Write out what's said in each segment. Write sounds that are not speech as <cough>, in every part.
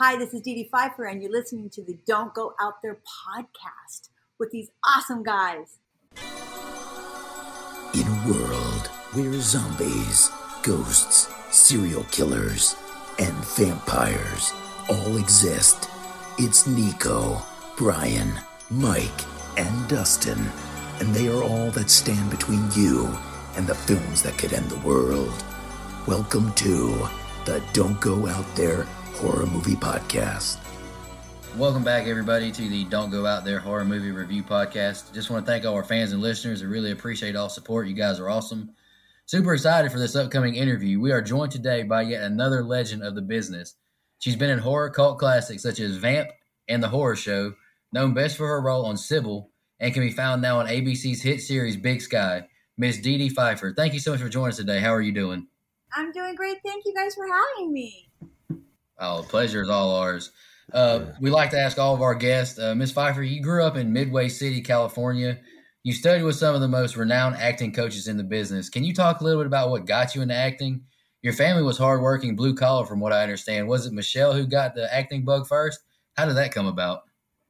Hi, this is Dedee Pfeiffer, and you're listening to the Don't Go Out There podcast with these awesome guys. In a world where zombies, ghosts, serial killers, and vampires all exist, it's Nico, Brian, Mike, and Dustin, and they are all that stand between you and the films that could end the world. Welcome to the Don't Go Out There Horror Movie Podcast. Welcome back, everybody, to the Don't Go Out There Horror Movie Review Podcast. Just want to thank all our fans and listeners. I really appreciate all support. You guys are awesome. Super excited for this upcoming interview. We are joined today by yet another legend of the business. She's been in horror cult classics such as Vamp and The Horror Show, known best for her role on Cybill, and can be found now on ABC's hit series Big Sky. Miss Dedee Pfeiffer, thank you so much for joining us today. How are you doing? I'm doing great. Thank you guys for having me. Oh, the pleasure is all ours. Uh, we like to ask all of our guests, uh, Miss Pfeiffer, you grew up in Midway City, California. You studied with some of the most renowned acting coaches in the business. Can you talk a little bit about what got you into acting? Your family was hardworking, blue collar, from what I understand. Was it Michelle who got the acting bug first? How did that come about?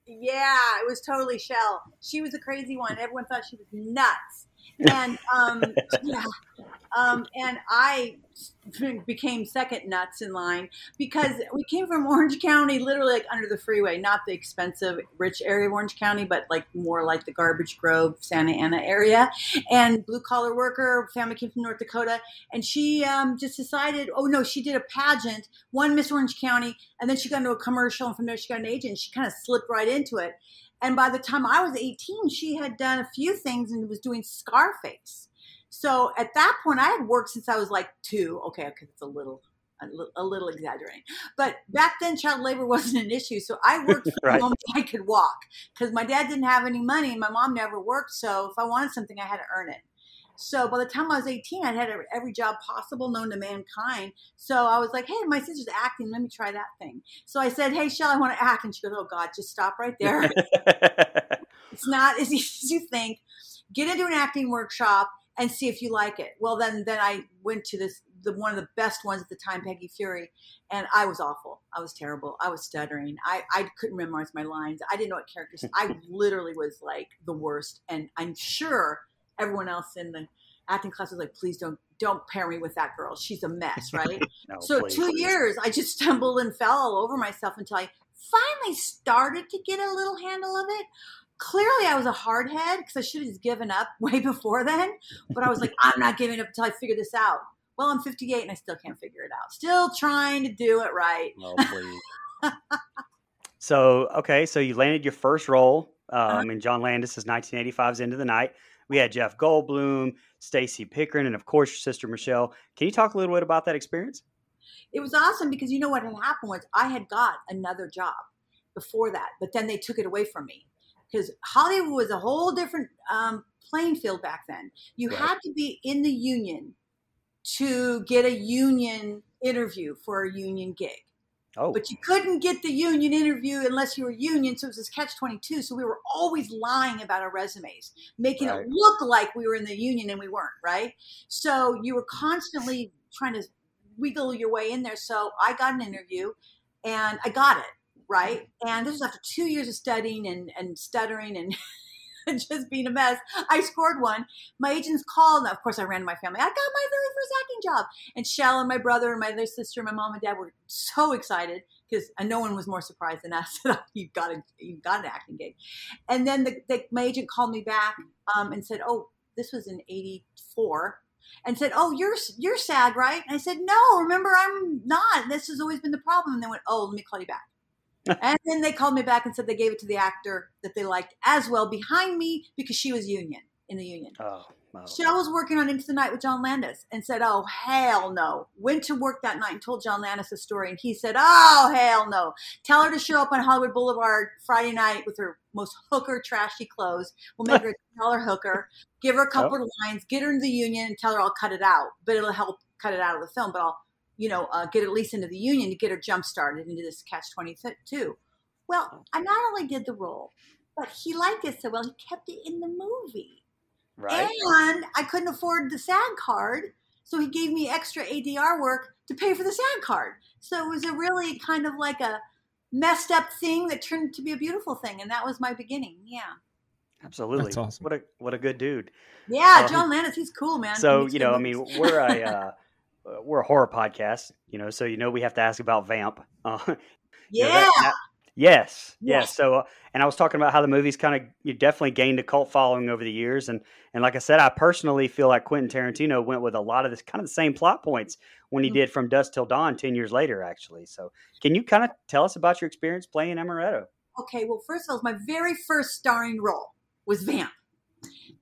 Yeah, it was totally Shell. She was a crazy one. Everyone thought she was nuts. And um, <laughs> yeah, um, and I <laughs> became second nuts in line because we came from Orange County, literally like under the freeway, not the expensive, rich area of Orange County, but like more like the Garbage Grove, Santa Ana area. And blue collar worker, family came from North Dakota, and she um, just decided, oh no, she did a pageant, won Miss Orange County, and then she got into a commercial, and from there she got an agent. She kind of slipped right into it. And by the time I was 18, she had done a few things and was doing Scarface. So at that point, I had worked since I was like two. Okay, okay, it's a little, a little, a little exaggerating, but back then child labor <laughs> wasn't an issue. So I worked <laughs> from right. moment I could walk because my dad didn't have any money and my mom never worked. So if I wanted something, I had to earn it. So by the time I was 18, I'd had every job possible known to mankind. So I was like, hey, my sister's acting. Let me try that thing. So I said, hey, Shell, I want to act. And she goes, oh, God, just stop right there. <laughs> it's not as easy as you think. Get into an acting workshop and see if you like it. Well, then then I went to this the one of the best ones at the time, Peggy Feury, and I was awful. I was terrible. I was stuttering. I, I couldn't memorize my lines. I didn't know what characters. <laughs> I literally was like the worst. And I'm sure everyone else in the acting class was like, please don't don't pair me with that girl. She's a mess, <laughs> right? no, so please, two please. years, I just <laughs> stumbled and fell all over myself until I finally started to get a little handle of it clearly I was a hard head because I should have just given up <laughs> way before then. But I was like, <laughs> I'm not giving up until I figure this out. Well, I'm 58 and I still can't figure it out. Still trying to do it right. Oh, <laughs> please. so, okay, so you landed your first role uh-huh. um, uh-huh. in John Landis's 1985's Into the Night. We had Jeff Goldblum, Stacey Pickren, and of course your sister Michelle. Can you talk a little bit about that experience? It was awesome because you know what had happened was I had got another job before that, but then they took it away from me because Hollywood was a whole different um, playing field back then. You right. had to be in the union to get a union interview for a union gig. Oh. But you couldn't get the union interview unless you were union, so it was this catch 22. So we were always lying about our resumes, making right. it look like we were in the union and we weren't, right? So you were constantly trying to wiggle your way in there. So I got an interview and I got it right? And this was after two years of studying and, and stuttering and <laughs> just being a mess. I scored one. My agents called. Of course, I ran to my family. I got my very first acting job. And Shell and my brother and my other sister, and my mom and dad were so excited because no one was more surprised than us <laughs> that you got a you got an acting gig. And then the, the, my agent called me back um, and said, "Oh, this was in '84." And said, "Oh, you're you're SAG, right?" And I said, "No, remember, I'm not. This has always been the problem." And they went, "Oh, let me call you back." And then they called me back and said they gave it to the actor that they liked as well behind me because she was union in the union. Oh, wow. Shell was working on Into the Night with John Landis and said, "Oh hell no!" Went to work that night and told John Landis the story, and he said, "Oh hell no! Tell her to show up on Hollywood Boulevard Friday night with her most hooker trashy clothes. We'll make her a <laughs> dollar hooker. Give her a couple oh. of lines. Get her in the union and tell her I'll cut it out, but it'll help cut it out of the film. But I'll you know, uh, get at least into the union to get her jump started into this catch 22. Well, I not only did the role, but he liked it so well, he kept it in the movie. Right. And I couldn't afford the SAG card, so he gave me extra ADR work to pay for the SAG card. So it was a really kind of like a messed up thing that turned to be a beautiful thing, and that was my beginning. Yeah. Absolutely. That's awesome. What a what a good dude. Yeah, Um, John Landis, he's cool, man. So you know, I mean, we're a <laughs> uh, uh, we're a horror podcast, you know, so you know we have to ask about Vamp. <laughs> Uh, you know, yeah, that- that- yes, yes. Yes. So, uh, and I was talking about how the movie's kind of you definitely gained a cult following over the years, and and like I said, I personally feel like Quentin Tarantino went with a lot of this kind of the same plot points when he Mhm. did From Dusk Till Dawn ten years later, actually. So, can you kind of tell us about your experience playing Amaretto? okay, well, first of all, my very first starring role was Vamp.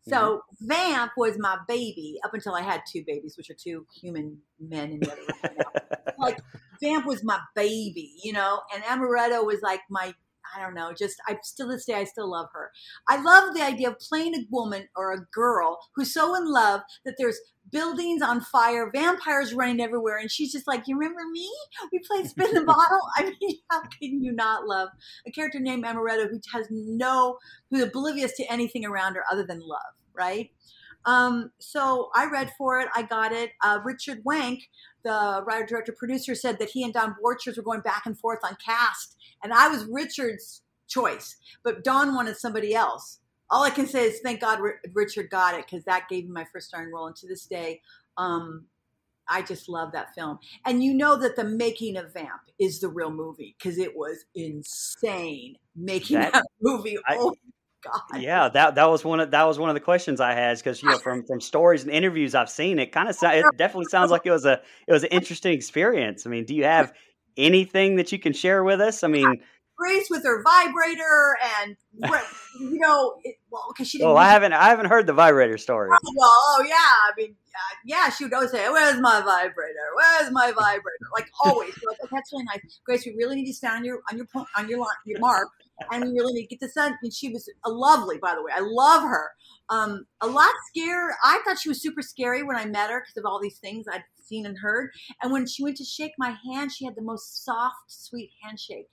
Mm-hmm. So Vamp was my baby up until I had two babies, which are two human men in the other room. Like Vamp was my baby, you know, and Amaretto was like my I don't know, just I still this day I still love her. I love the idea of playing a woman or a girl who's so in love that there's buildings on fire, vampires running everywhere, and she's just like, You remember me? We played spin the <laughs> bottle. I mean, <laughs> how can you not love a character named Amaretto who has no who's oblivious to anything around her other than love, right? Um, so I read for it, I got it. Uh, Richard Wenk, the writer, director, producer, said that he and Don Borchers were going back and forth on cast, and I was Richard's choice, but Don wanted somebody else. All I can say is thank God Ri- Richard got it because that gave me my first starring role, and to this day, um, I just love that film. And you know that the making of Vamp is the real movie because it was insane making That- that, movie. I- oh God! Yeah, that that was one of that was one of the questions I had because you know from from stories and interviews I've seen, it kind of it definitely sounds like it was a it was an interesting experience. I mean, do you have anything that you can share with us? I mean, <laughs> Grace with her vibrator and <laughs> you know, it, well, because she didn't. well, I haven't I haven't heard the vibrator story. Oh, well, oh yeah, I mean, yeah, she would always say, "Where's my vibrator? Where's my vibrator?" Like always. Like, that's really nice, Grace. We really need to stand on your on your on your line, your mark, and we really need to get this done. And she was lovely, by the way. I love her. Um, a lot scary. I thought she was super scary when I met her because of all these things I'd seen and heard. And when she went to shake my hand, she had the most soft, sweet handshake.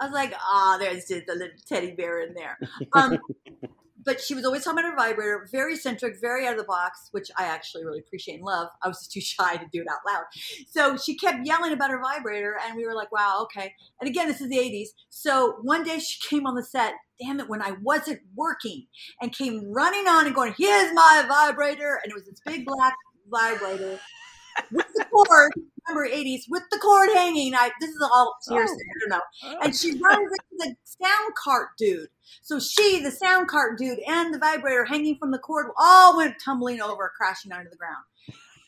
I was like, ah, there's just a little teddy bear in there. Um, <laughs> but she was always talking about her vibrator, very eccentric, very out of the box, which I actually really appreciate and love. I was just <laughs> too shy to do it out loud. So she kept yelling about her vibrator, and we were like, wow, okay. And again, this is the 80s. So one day she came on the set, damn it, when I wasn't working, and came running on and going, here's my vibrator. And it was this big black vibrator with the cord. Remember 80s with the cord hanging. I this is all hearsay. Oh. I don't know oh. and she runs into the sound cart dude. So she, the sound cart dude, and the vibrator hanging from the cord all went tumbling over, crashing onto the ground.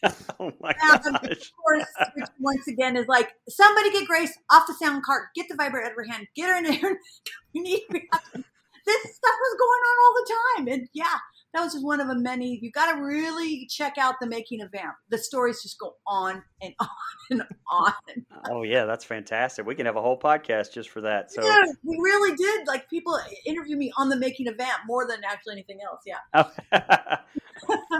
<laughs> oh my Now, gosh! Of course, which once again is like, somebody get Grace off the sound cart, get the vibrator out of her hand, get her in there. <laughs> we need. This stuff was going on all the time, and yeah, that was just one of the many. You got to really check out the making of Vamp. The stories just go on and <laughs> on and on. Oh yeah, that's fantastic. We can have a whole podcast just for that. So. yeah, we really did. Like people interview me on the making of Vamp more than actually anything else. Yeah. <laughs>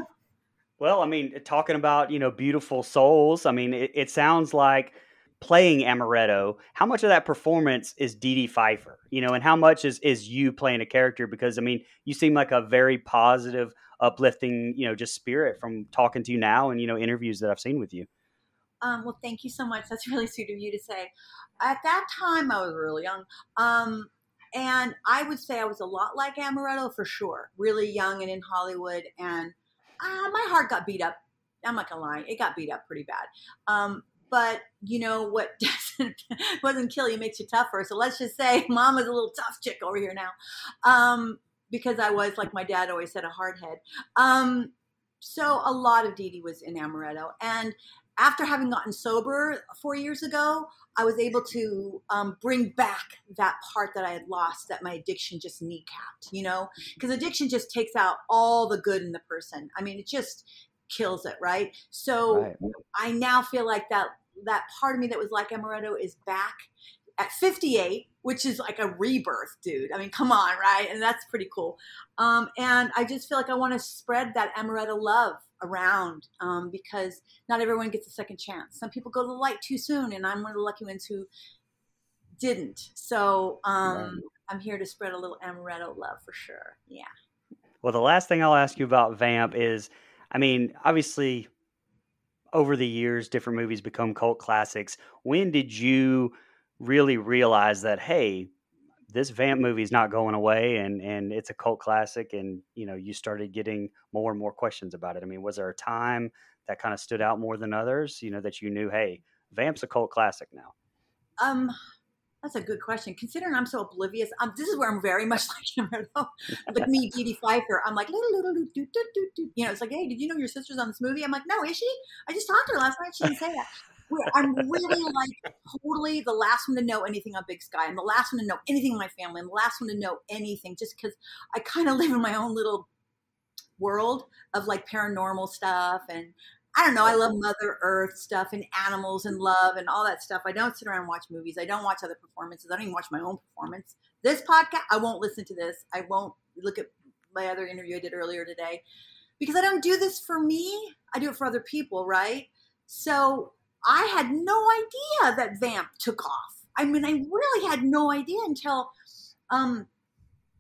well, I mean, talking about you know beautiful souls. I mean, it, it sounds like playing Amaretto. How much of that performance is Dedee Pfeiffer? You know, and how much is is you playing a character? Because I mean, you seem like a very positive, uplifting, you know, just spirit from talking to you now and you know interviews that I've seen with you. Um, well, thank you so much. That's <laughs> really sweet of you to say. At that time, I was really young. Um, and I would say I was a lot like Amaretto for sure. Really young and in Hollywood. And uh, my heart got beat up. I'm not to lie. It got beat up pretty bad. Um, but you know what <laughs> doesn't wasn't kill you makes you tougher. So let's just say <laughs> mom was a little tough chick over here now. Um, because I was, like my dad always said, a hard head. Um, so a lot of Dedee was in Amaretto. And after having gotten sober four years ago, I was able to um, bring back that part that I had lost, that my addiction just kneecapped, you know? Because addiction just takes out all the good in the person. I mean, it just kills it, right? So Right. I now feel like that that part of me that was like Amaretto is back at 58, which is like a rebirth, dude. I mean, come on, right? And that's pretty cool. Um, and I just feel like I want to spread that Amaretto love around um, because not everyone gets a second chance. Some people go to the light too soon, and I'm one of the lucky ones who didn't. So um, Right. I'm here to spread a little Amaretto love for sure. Yeah. Well, the last thing I'll ask you about Vamp is, I mean, obviously, over the years, different movies become cult classics. When did you really realize that hey, this vamp movie is not going away and and it's a cult classic and you know you started getting more and more questions about it i mean was there a time that kind of stood out more than others you know that you knew hey vamp's a cult classic now um that's a good question. Considering I'm so oblivious, um, this is where I'm very much <laughs> like like me, Dee Pfeiffer. I'm like. You know, it's like, hey, did you know your sister's on this movie? I'm like, no, is she? I just talked to her last night. She didn't say that. I'm really like totally the last one to know anything on Big Sky. I'm the last one to know anything in my family. I'm the last one to know anything just because I kind of live in my own little world of like paranormal stuff and I don't know. I love Mother Earth stuff and animals and love and all that stuff. I don't sit around and watch movies. I don't watch other performances. I don't even watch my own performance. This podcast, I won't listen to this. I won't look at my other interview I did earlier today because I don't do this for me. I do it for other people, right? So I had no idea that Vamp took off. I mean, I really had no idea until, um,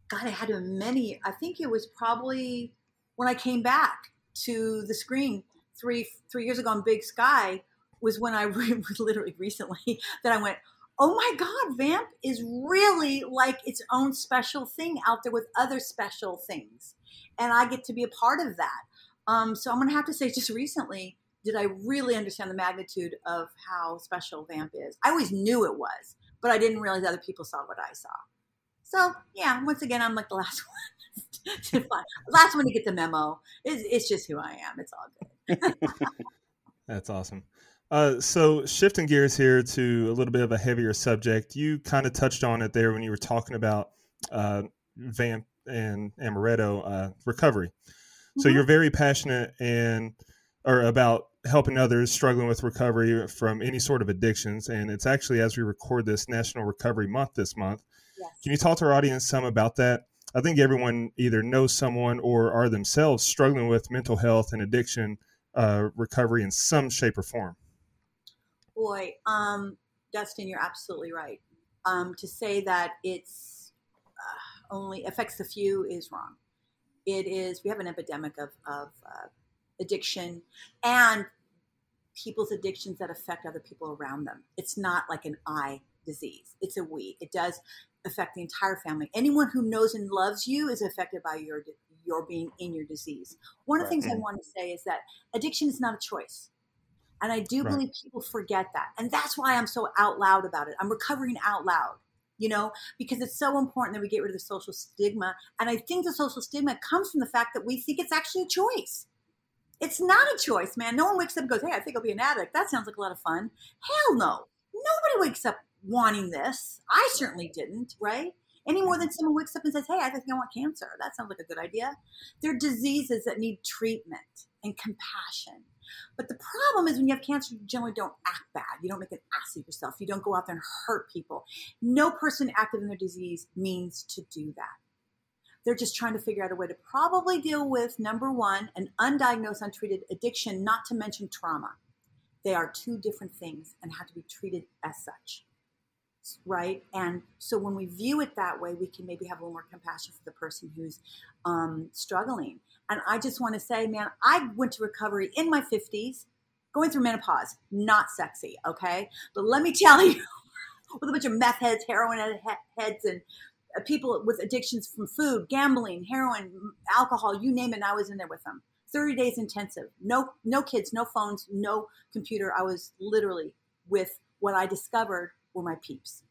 God, I had many. I think it was probably when I came back to the screen three three years ago on Big Sky was when I <laughs> literally recently that I went, oh my God, Vamp is really like its own special thing out there with other special things, and I get to be a part of that. Um, so I'm gonna have to say, just recently, did I really understand the magnitude of how special Vamp is. I always knew it was, but I didn't realize other people saw what I saw. So yeah, once again, I'm like the last <laughs> one. last one to get the memo. It's, it's just who I am. It's all good. <laughs> That's awesome. Uh, so shifting gears here to a little bit of a heavier subject, you kind of touched on it there when you were talking about uh, Vamp and Amaretto uh, recovery. Mm-hmm. So you're very passionate and or about helping others struggling with recovery from any sort of addictions. And it's actually, as we record this, National Recovery Month this month. Yes. Can you talk to our audience some about that? I think everyone either knows someone or are themselves struggling with mental health and addiction uh, recovery in some shape or form. Boy, um, Dustin, you're absolutely right. Um, to say that it's uh, only affects the few is wrong. It is, we have an epidemic of, of uh, addiction and people's addictions that affect other people around them. It's not like an I disease, it's a we. It does affect the entire family. Anyone who knows and loves you is affected by your your being in your disease. One of the things I mm. want to say is that addiction is not a choice. And I do right. believe people forget that. And that's why I'm so out loud about it. I'm recovering out loud, you know, because it's so important that we get rid of the social stigma. And I think the social stigma comes from the fact that we think it's actually a choice. It's not a choice, man. No one wakes up and goes, hey, I think I'll be an addict. That sounds like a lot of fun. Hell no. Nobody wakes up wanting this. I certainly didn't, right? Any more than someone wakes up and says, hey, I think I want cancer. That sounds like a good idea. They're diseases that need treatment and compassion. But the problem is when you have cancer, you generally don't act bad. You don't make an ass of yourself. You don't go out there and hurt people. No person active in their disease means to do that. They're just trying to figure out a way to probably deal with number one, an undiagnosed, untreated addiction, not to mention trauma. They are two different things and have to be treated as such. Right. And so when we view it that way, we can maybe have a little more compassion for the person who's um, struggling. And I just want to say, man, I went to recovery in my 50s, going through menopause, not sexy. Okay. But let me <laughs> tell you, with a bunch of meth heads, heroin heads, and uh, people with addictions from food, gambling, heroin, alcohol, you name it. and I was in there with them. 30 days intensive. No, no kids, no phones, no computer. I was literally with what I discovered were my peeps.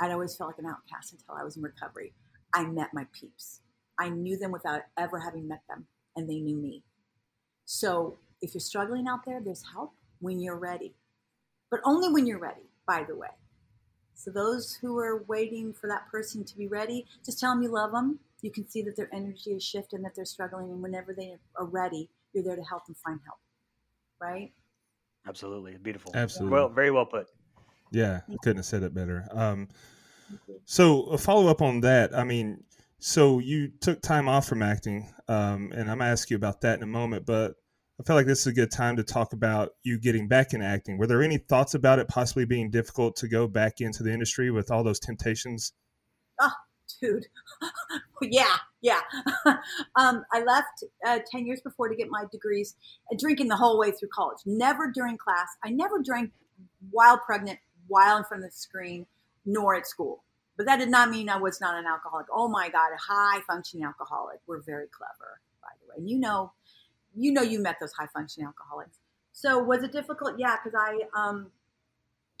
I'd always felt like an outcast until I was in recovery. I met my peeps. I knew them without ever having met them, and they knew me. So if you're struggling out there, there's help when you're ready, but only when you're ready, by the way. So those who are waiting for that person to be ready, just tell them you love them. You can see that their energy is shifting, and that they're struggling, and whenever they are ready, you're there to help them find help. Right? Absolutely, beautiful. Absolutely. Well, very well put. Yeah, I couldn't have said it better. Um, so a follow up on that. I mean, so you took time off from acting, um, and I'm gonna ask you about that in a moment. But I feel like this is a good time to talk about you getting back in acting. Were there any thoughts about it possibly being difficult to go back into the industry with all those temptations? Oh, dude. <laughs> yeah, yeah. <laughs> um, I left uh, 10 years before to get my degrees, uh, drinking the whole way through college. Never during class. I never drank while pregnant, while in front of the screen, nor at school. But that did not mean I was not an alcoholic. Oh my God, a high functioning alcoholic. We're very clever, by the way. And you know, you know, you met those high functioning alcoholics. So was it difficult? Yeah, because I um,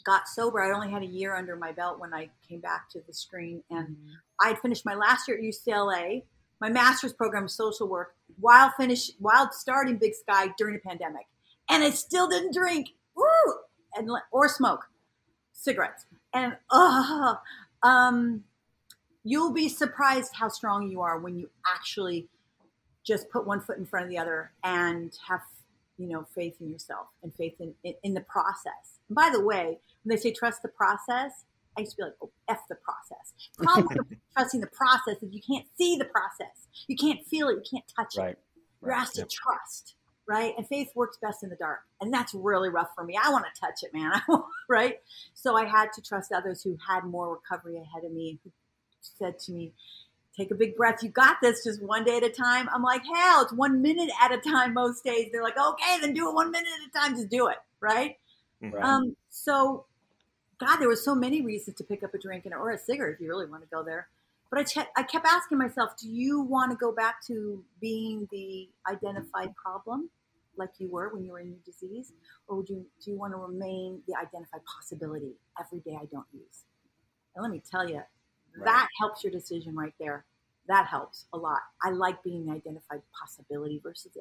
got sober. I only had a year under my belt when I came back to the screen, and mm-hmm. I had finished my last year at UCLA, my master's program of social work, while finish while starting Big Sky during the pandemic, and I still didn't drink, woo, and or smoke cigarettes, and uh, um, you'll be surprised how strong you are when you actually just put one foot in front of the other and have you know faith in yourself and faith in, in, in the process. And by the way, when they say trust the process, I used to be like, oh, F the process. Problem with <laughs> trusting the process is you can't see the process. You can't feel it. You can't touch right. it. You're asked yep. to trust, right? And faith works best in the dark. And that's really rough for me. I want to touch it, man. <laughs> right? So I had to trust others who had more recovery ahead of me who said to me, take a big breath. You got this just one day at a time. I'm like, hell, it's one minute at a time most days. They're like, okay, then do it one minute at a time. Just do it. Right. right. Um, so God, there was so many reasons to pick up a drink and or a cigarette if you really want to go there. But I, che- I kept asking myself, do you want to go back to being the identified problem like you were when you were in your disease? Or would you, do you want to remain the identified possibility every day I don't use? And let me tell you, right. that helps your decision right there. That helps a lot. I like being the identified possibility versus the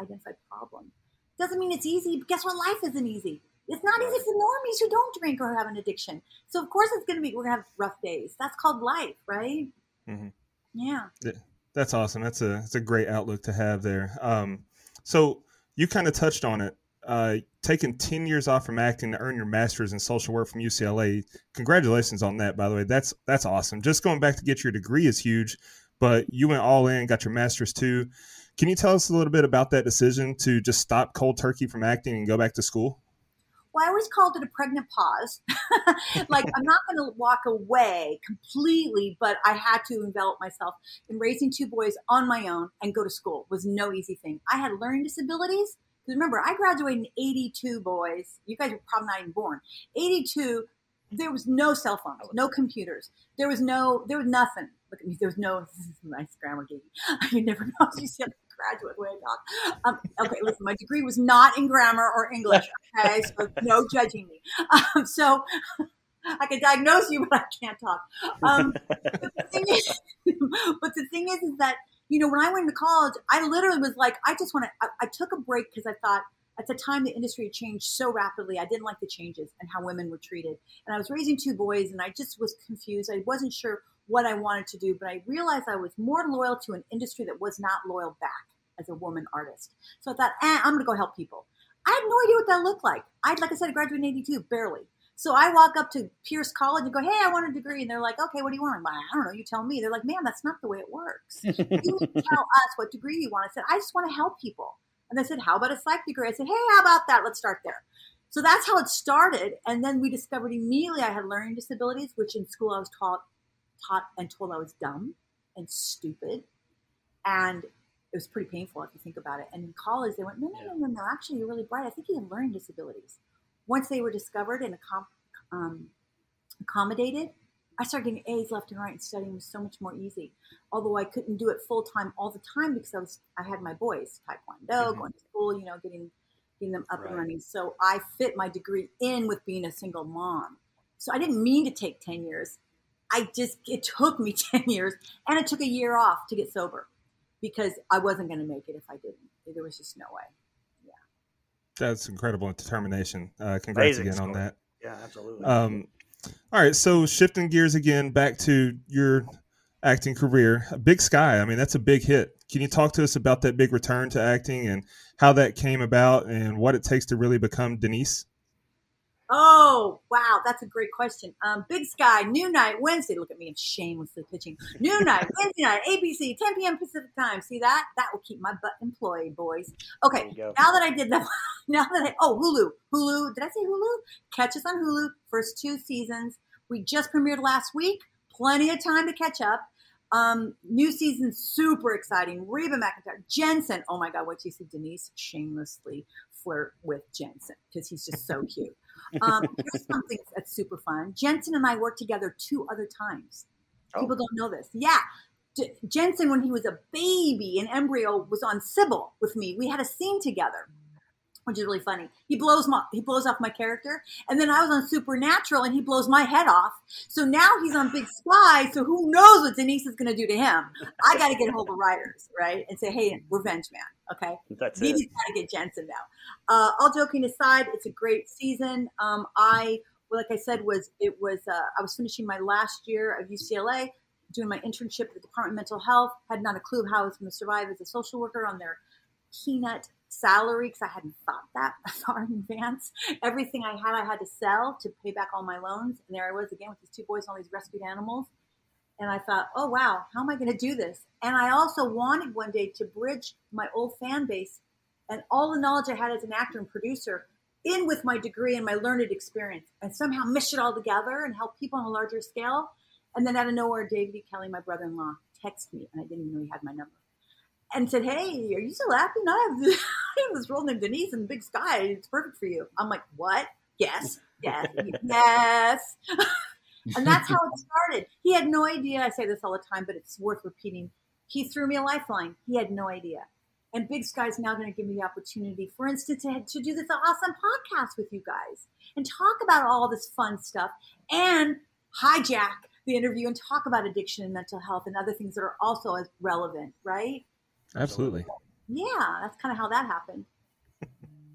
identified problem. Doesn't mean it's easy, but guess what? Life isn't easy. It's not easy for normies who don't drink or have an addiction. So of course it's going to be we're going to have rough days. That's called life, right? Mm-hmm. Yeah. That's awesome. That's a that's a great outlook to have there. Um, so you kind of touched on it. Uh, taking 10 years off from acting to earn your master's in social work from UCLA. Congratulations on that, by the way. That's that's awesome. Just going back to get your degree is huge, but you went all in, got your master's too. Can you tell us a little bit about that decision to just stop cold turkey from acting and go back to school? Well, I always called it a pregnant pause. <laughs> like I'm not going to walk away completely, but I had to envelop myself in raising two boys on my own and go to school was no easy thing. I had learning disabilities. Because remember, I graduated in 82, boys. You guys were probably not even born. 82, there was no cell phones, no computers. There was no, there was nothing. Look at me. There was no, <laughs> this is nice grammar, Gigi. <laughs> You never know. You see graduate way I talk. Um, okay, listen, my degree was not in grammar or English. Okay, <laughs> so no judging me. Um, so <laughs> I can diagnose you, but I can't talk. Um, but, the thing is, <laughs> but the thing is, is that you know when I went to college, I literally was like, I just want to. I, I took a break because I thought at the time the industry had changed so rapidly i didn't like the changes and how women were treated and i was raising two boys and i just was confused i wasn't sure what I wanted to do, but I realized I was more loyal to an industry that was not loyal back as a woman artist. So I thought, eh, I'm going to go help people. I had no idea what that looked like. I, like I said, I graduated in 82, barely. So I walk up to Pierce College and go, hey, I want a degree. And they're like, okay, what do you want? I'm like, I don't know. You tell me. They're like, man, that's not the way it works. <laughs> you tell us what degree you want. I said, I just want to help people. And they said, how about a psych degree? I said, hey, how about that? Let's start there. So that's how it started. And then we discovered immediately I had learning disabilities, which in school I was taught taught and told I was dumb and stupid. And it was pretty painful if you think about it. And in college, they went, no, no, no, no, no. Actually, you're really bright. I think you have learning disabilities. Once they were discovered and um, accommodated, I started getting A's left and right, and studying was so much more easy. Although I couldn't do it full time all the time because I was I had my boys taekwondo, mm-hmm. going to school, you know, getting getting them up right. and running. So I fit my degree in with being a single mom. So I didn't mean to take ten years. I just, it took me <laughs> 10 years and it took a year off to get sober because I wasn't going to make it if I didn't. There was just no way. Yeah. That's incredible determination. Uh, congrats Amazing again story. on that. Yeah, absolutely. Um, all right. So shifting gears again back to your acting career, Big Sky. I mean, that's a big hit. Can you talk to us about that big return to acting and how that came about and what it takes to really become Denise? Oh, wow. That's a great question. Um, Big Sky, New night, Wednesday. Look at me. I'm shamelessly pitching. New <laughs> night, Wednesday night, ABC, 10 p.m. Pacific time. See that? That will keep my butt employed, boys. Okay. Now that I did that, <laughs> now that I, oh, Hulu. Hulu. Did I say Hulu? Catch us on Hulu. First two seasons. We just premiered last week. Plenty of time to catch up. Um, new season, super exciting. Reba McEntire, Jensen. Oh my God, what do you see Denise shamelessly flirt with Jensen because he's just so <laughs> cute. Um, here's something that's super fun. Jensen and I worked together two other times. People Oh. don't know this. Yeah. J- Jensen, when he was a baby, an embryo, was on Cybill with me. We had a scene together, which is really funny. He blows my he blows off my character, and then I was on Supernatural, and he blows my head off. So now he's on Big Sky. So who knows what Denise is going to do to him? I got to get a hold of writers, right, and say, hey, Revenge Man, okay. That's Dee it. Got to get Jensen now. Uh, all joking aside, it's a great season. Um, I, well, like I said, was it was uh, I was finishing my last year of UCLA, doing my internship at the Department of Mental Health. Had not a clue how I was going to survive as a social worker on their peanut salary because I hadn't thought that <laughs> far in advance. Everything I had, I had to sell to pay back all my loans, and there I was again with these two boys and all these rescued animals. And I thought, oh wow, how am I going to do this? And I also wanted one day to bridge my old fan base and all the knowledge I had as an actor and producer in with my degree and my learned experience and somehow mesh it all together and help people on a larger scale. And then out of nowhere, David. Kelley, my brother in law, texted me and I didn't even know he had my number and said, Hey, are you still acting? <laughs> I have, this, I have this role named Denise in Big Sky. It's perfect for you. I'm like, What? Yes, yes, yes. <laughs> and that's how it <laughs> started. He had no idea. I say this all the time, but it's worth repeating. He threw me a lifeline. He had no idea. And Big Sky's now going to give me the opportunity, for instance, to, to do this awesome podcast with you guys and talk about all this fun stuff and hijack the interview and talk about addiction and mental health and other things that are also as relevant, right? Absolutely. Yeah, that's kind of how that happened. <laughs>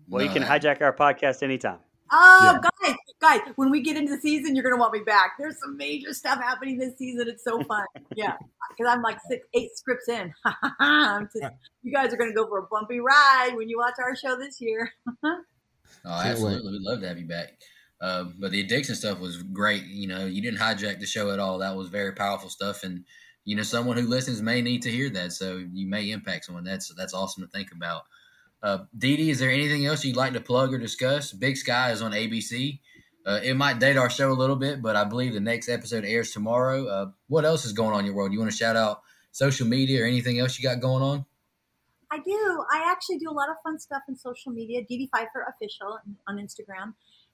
Well, you No, can hijack our podcast anytime. Oh, guys, guys, when we get into the season, you're going to want me back. There's some major stuff happening this season. It's so fun. <laughs> Yeah, because I'm like six, eight scripts in. <laughs> I'm just, you guys are going to go for a bumpy ride when you watch our show this year. Oh, absolutely. We'd love to have you back. Uh, but the addiction stuff was great. You know, you didn't hijack the show at all. That was very powerful stuff. And, you know, someone who listens may need to hear that. So you may impact someone. That's that's awesome to think about. Uh, Dee, is there anything else you'd like to plug or discuss? Big Sky is on ABC. Uh, it might date our show a little bit, but I believe the next episode airs tomorrow. Uh, what else is going on in your world? You want to shout out social media or anything else you got going on? I do. I actually do a lot of fun stuff in social media. Dee Pfeiffer official on Instagram,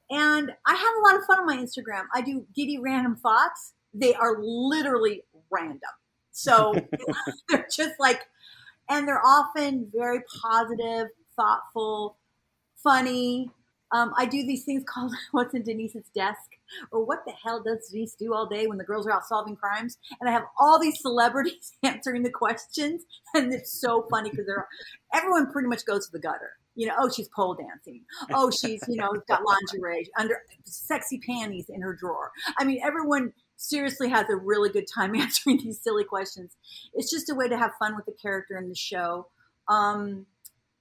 and I have a lot of fun on my Instagram. I do Dee random thoughts. They are literally random, so <laughs> <laughs> they're just like, and they're often very positive, thoughtful, funny. Um, I do these things called <laughs> "What's in Denise's desk" or "What the hell does Denise do all day when the girls are out solving crimes?" And I have all these celebrities answering the questions, and it's so funny because they're everyone pretty much goes to the gutter. You know, oh, she's pole dancing. Oh, she's you know got lingerie under sexy panties in her drawer. I mean, everyone seriously has a really good time <laughs> answering these silly questions. It's just a way to have fun with the character in the show. Um,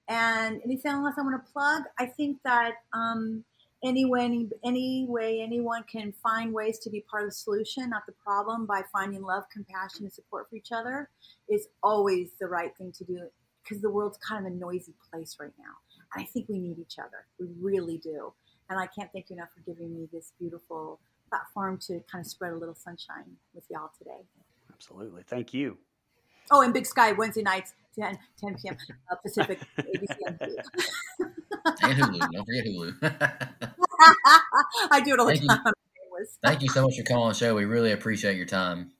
and anything else I want to plug? I think that um, any way, any, any way anyone can find ways to be part of the solution, not the problem, by finding love, compassion, and support for each other is always the right thing to do because the world's kind of a noisy place right now. And I think we need each other. We really do. And I can't thank you enough for giving me this beautiful platform to kind of spread a little sunshine with y'all today. Absolutely. Thank you. Oh, and Big Sky Wednesday nights, 10, 10 p.m. Uh, Pacific, ABC. And Hulu. Don't forget Hulu. I do it all the Thank you. time. I'm. Thank you so much for coming on the show. We really appreciate your time.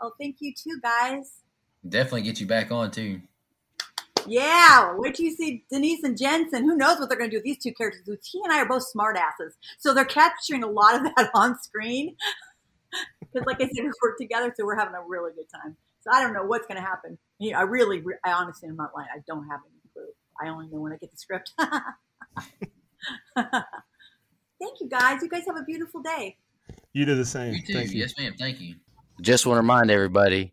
Oh, thank you too, guys. Definitely get you back on too. Yeah, wait till you see Denise and Jensen. Who knows what they're going to do with these two characters? He and I are both smartasses, so they're capturing a lot of <laughs> that on screen. <laughs> Because, like I said, we work together, so we're having a really good time. So I don't know what's going to happen. You know, I really, I honestly am not lying. I don't have any clue. I only know when I get the script. <laughs> Thank you, guys. You guys have a beautiful day. You do the same. You too. Thank you. Yes, ma'am. Thank you. Just want to remind everybody